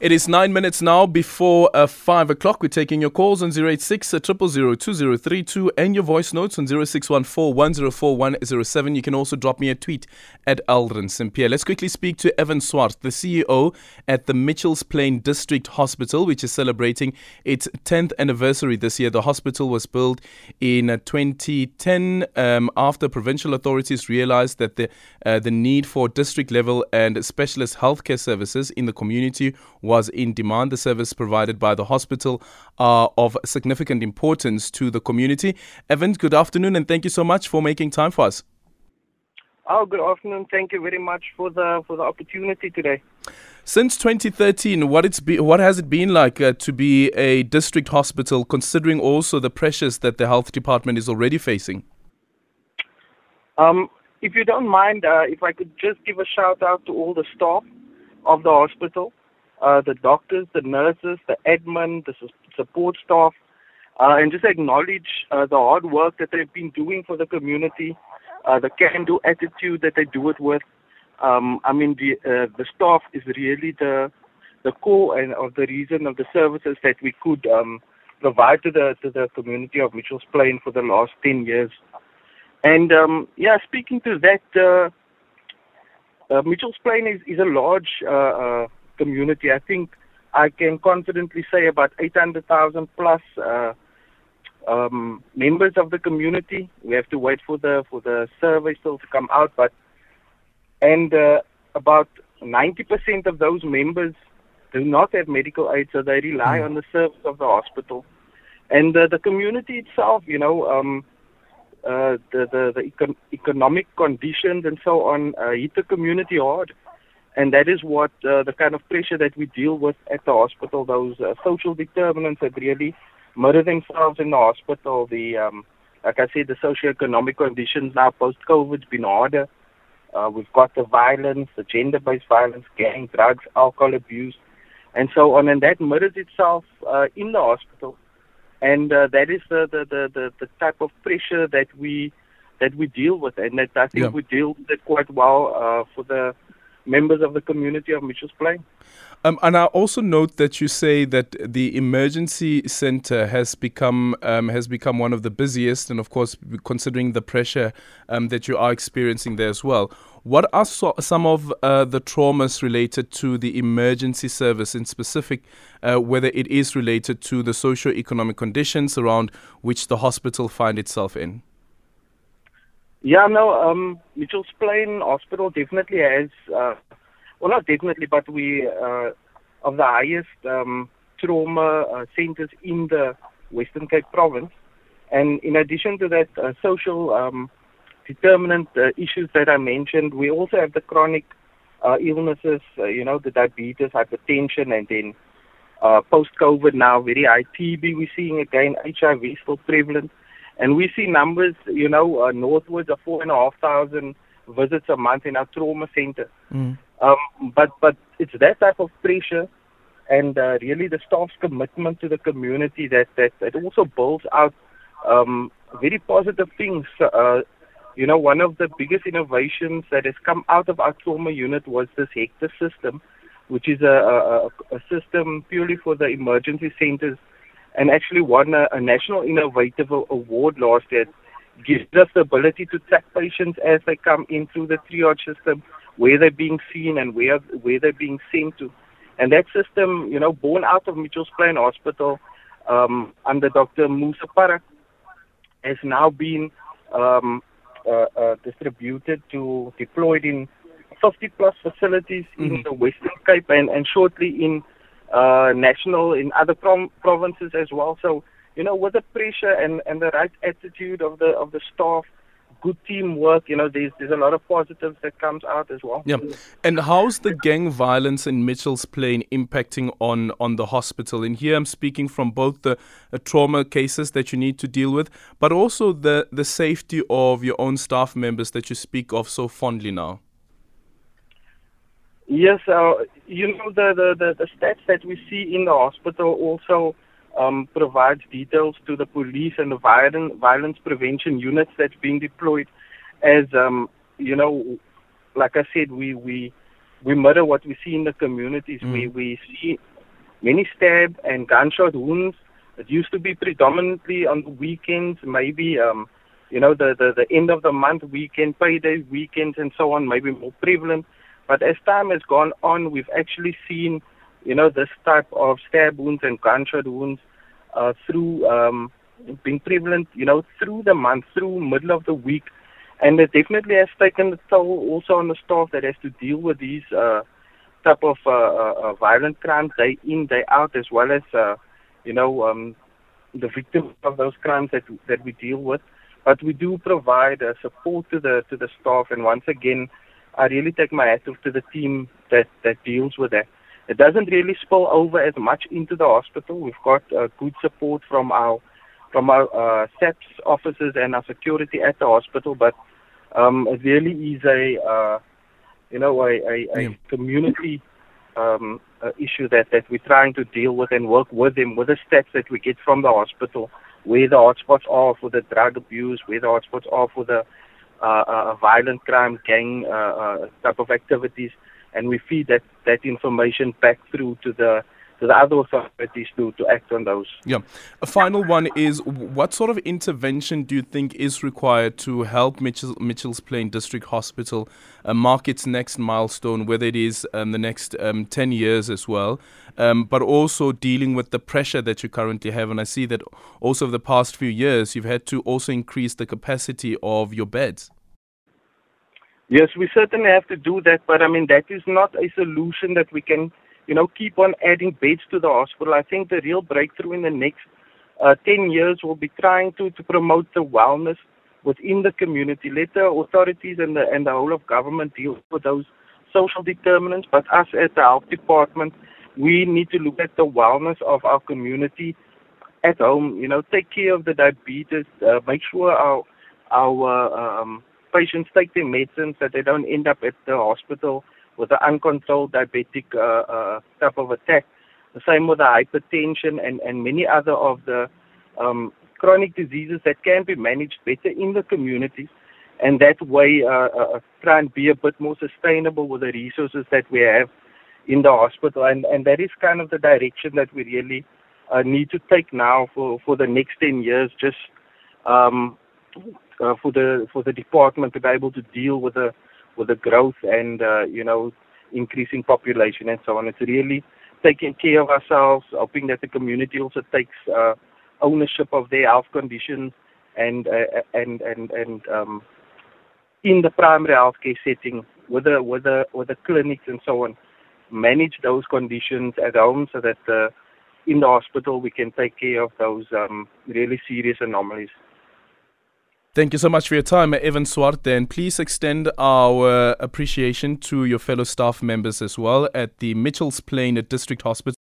It is nine minutes now before uh, five o'clock. We're taking your calls on 086 2032 and your voice notes on 0614 104 107. You can also drop me a tweet at Aldrin Sampear. Let's quickly speak to Evan Swart, the CEO at the Mitchells Plain District Hospital, which is celebrating its 10th anniversary this year. The hospital was built in uh, 2010 um, after provincial authorities realized that the, uh, the need for district level and specialist healthcare services in the community was in demand. The service provided by the hospital are of significant importance to the community. Evans, good afternoon and thank you so much for making time for us. Oh, good afternoon. Thank you very much for the for the opportunity today. Since 2013, what it's be, what has it been like uh, to be a district hospital, considering also the pressures that the health department is already facing? Um, if you don't mind, uh, if I could just give a shout out to all the staff of the hospital uh, the doctors, the nurses, the admin, the support staff, uh, and just acknowledge uh, the hard work that they've been doing for the community, uh, the can-do attitude that they do it with. Um, I mean, the uh, the staff is really the the core and of the reason of the services that we could um, provide to the to the community of Mitchells Plain for the last ten years. And um, yeah, speaking to that, uh, uh, Mitchells Plain is, is a large uh, uh, community. I think I can confidently say about 800,000 plus uh, um, members of the community. We have to wait for the for the survey still to come out, but and uh, about 90% of those members do not have medical aid, so they rely mm. on the service of the hospital. And uh, the community itself, you know, um, uh, the the, the econ- economic conditions and so on uh, hit the community hard and that is what uh, the kind of pressure that we deal with at the hospital. Those uh, social determinants that really mirror themselves in the hospital. The um, like I said, the socio-economic conditions now post-COVID's been harder. Uh, we've got the violence, the gender-based violence, gang, drugs, alcohol abuse, and so on, and that mirrors itself uh, in the hospital. And uh, that is the, the, the, the, the type of pressure that we that we deal with, and that I think yeah. we deal with it quite well uh, for the members of the community of Mitchells Plain. Um, and I also note that you say that the emergency center has become um, has become one of the busiest, and of course, considering the pressure um, that you are experiencing there as well. What are so, some of uh, the traumas related to the emergency service, in specific, uh, whether it is related to the socio-economic conditions around which the hospital find itself in? Yeah, no, um, Mitchells Plain Hospital definitely has, uh, well, not definitely, but we uh, of the highest um, trauma uh, centers in the Western Cape province. And in addition to that, uh, social um, determinant uh, issues that I mentioned, we also have the chronic uh, illnesses, uh, you know, the diabetes, hypertension, and then uh, post-COVID now, very high TB we're seeing again, HIV still prevalent. And we see numbers, you know, uh, northwards of four and a half thousand visits a month in our trauma center. Mm. Um, but but it's that type of pressure and uh, really the staff's commitment to the community that that, that also builds out um, very positive things. Uh, you know, one of the biggest innovations that has come out of our trauma unit was this HECTIS system, which is a, a, a system purely for the emergency centers and actually won a, a national innovative award last year. Gives us the ability to track patients as they come in through the triage system, where they're being seen and where where they're being sent to. And that system, you know, born out of Mitchells Plain Hospital um, under Dr. Musa Parak, has now been um, uh, uh, distributed to deployed in 50 plus facilities mm-hmm. in the Western Cape and, and shortly in uh, national in other prom- provinces as well. So you know, with the pressure and, and the right attitude of the of the staff, good teamwork, you know, there's there's a lot of positives that comes out as well. Yeah. And how's the gang violence in Mitchells Plain impacting on on the hospital? And here I'm speaking from both the uh, trauma cases that you need to deal with, but also the the safety of your own staff members that you speak of so fondly now. Yes, uh, you know the, the, the, the, stats that we see in the hospital also um, provides details to the police and the violence, violence prevention units that's being deployed as um, you know like I said, we we we mirror what we see in the communities. Mm. We we see many stab and gunshot wounds. It used to be predominantly on the weekends, maybe um, you know the, the the end of the month, weekend payday, weekends, and so on, maybe more prevalent. But as time has gone on, we've actually seen, you know, this type of stab wounds and gunshot wounds uh, through um, being prevalent, you know, through the month, through middle of the week, and it definitely has taken a toll also on the staff that has to deal with these uh, type of uh, uh, uh violent crimes day in day out, as well as uh, you know um, the victims of those crimes that that we deal with. But we do provide uh, support to the to the staff, and once again I really take my hat off to the team that, that deals with that. It doesn't really spill over as much into the hospital. We've got uh, good support from our from our uh, SAPS officers and our security at the hospital, but um, it really is a uh, you know a, a, a community um, uh, issue that, that we're trying to deal with and work with them with the steps that we get from the hospital, where the hotspots are for the drug abuse, where the hotspots are for the uh, violent crime, gang uh, uh, type of activities, and we feed that, that information back through to the to the other authorities to, to act on those. Yeah. A final one is what sort of intervention do you think is required to help Mitchell, Mitchell's Plain District Hospital uh, mark its next milestone, whether it is um, the next um, 10 years as well, um, but also dealing with the pressure that you currently have? And I see that also over the past few years, you've had to also increase the capacity of your beds. Yes, we certainly have to do that, but I mean, that is not a solution that we can you know, keep on adding beds to the hospital. I think the real breakthrough in the next uh, 10 years will be trying to, to promote the wellness within the community. Let the authorities and the, and the whole of government deal with those social determinants, but us as the health department, we need to look at the wellness of our community at home. You know, take care of the diabetes, uh, make sure our our uh, um, patients take their medicines, that they don't end up at the hospital with an uncontrolled diabetic type of attack. The same with the hypertension and, and many other of the um, chronic diseases that can be managed better in the communities. And that way, uh, uh, try and be a bit more sustainable with the resources that we have in the hospital. And, and that is kind of the direction that we really uh, need to take now for, for the next 10 years, just um, uh, for the for the department to be able to deal with the with the growth and uh, you know increasing population and so on. It's really taking care of ourselves, hoping that the community also takes uh, ownership of their health conditions and uh, and and and um, in the primary healthcare setting with the with the with the clinics and so on, manage those conditions at home so that uh, in the hospital we can take care of those um, really serious anomalies. Thank you so much for your time, Evan Swart. And please extend our uh, appreciation to your fellow staff members as well at the Mitchells Plain District Hospital.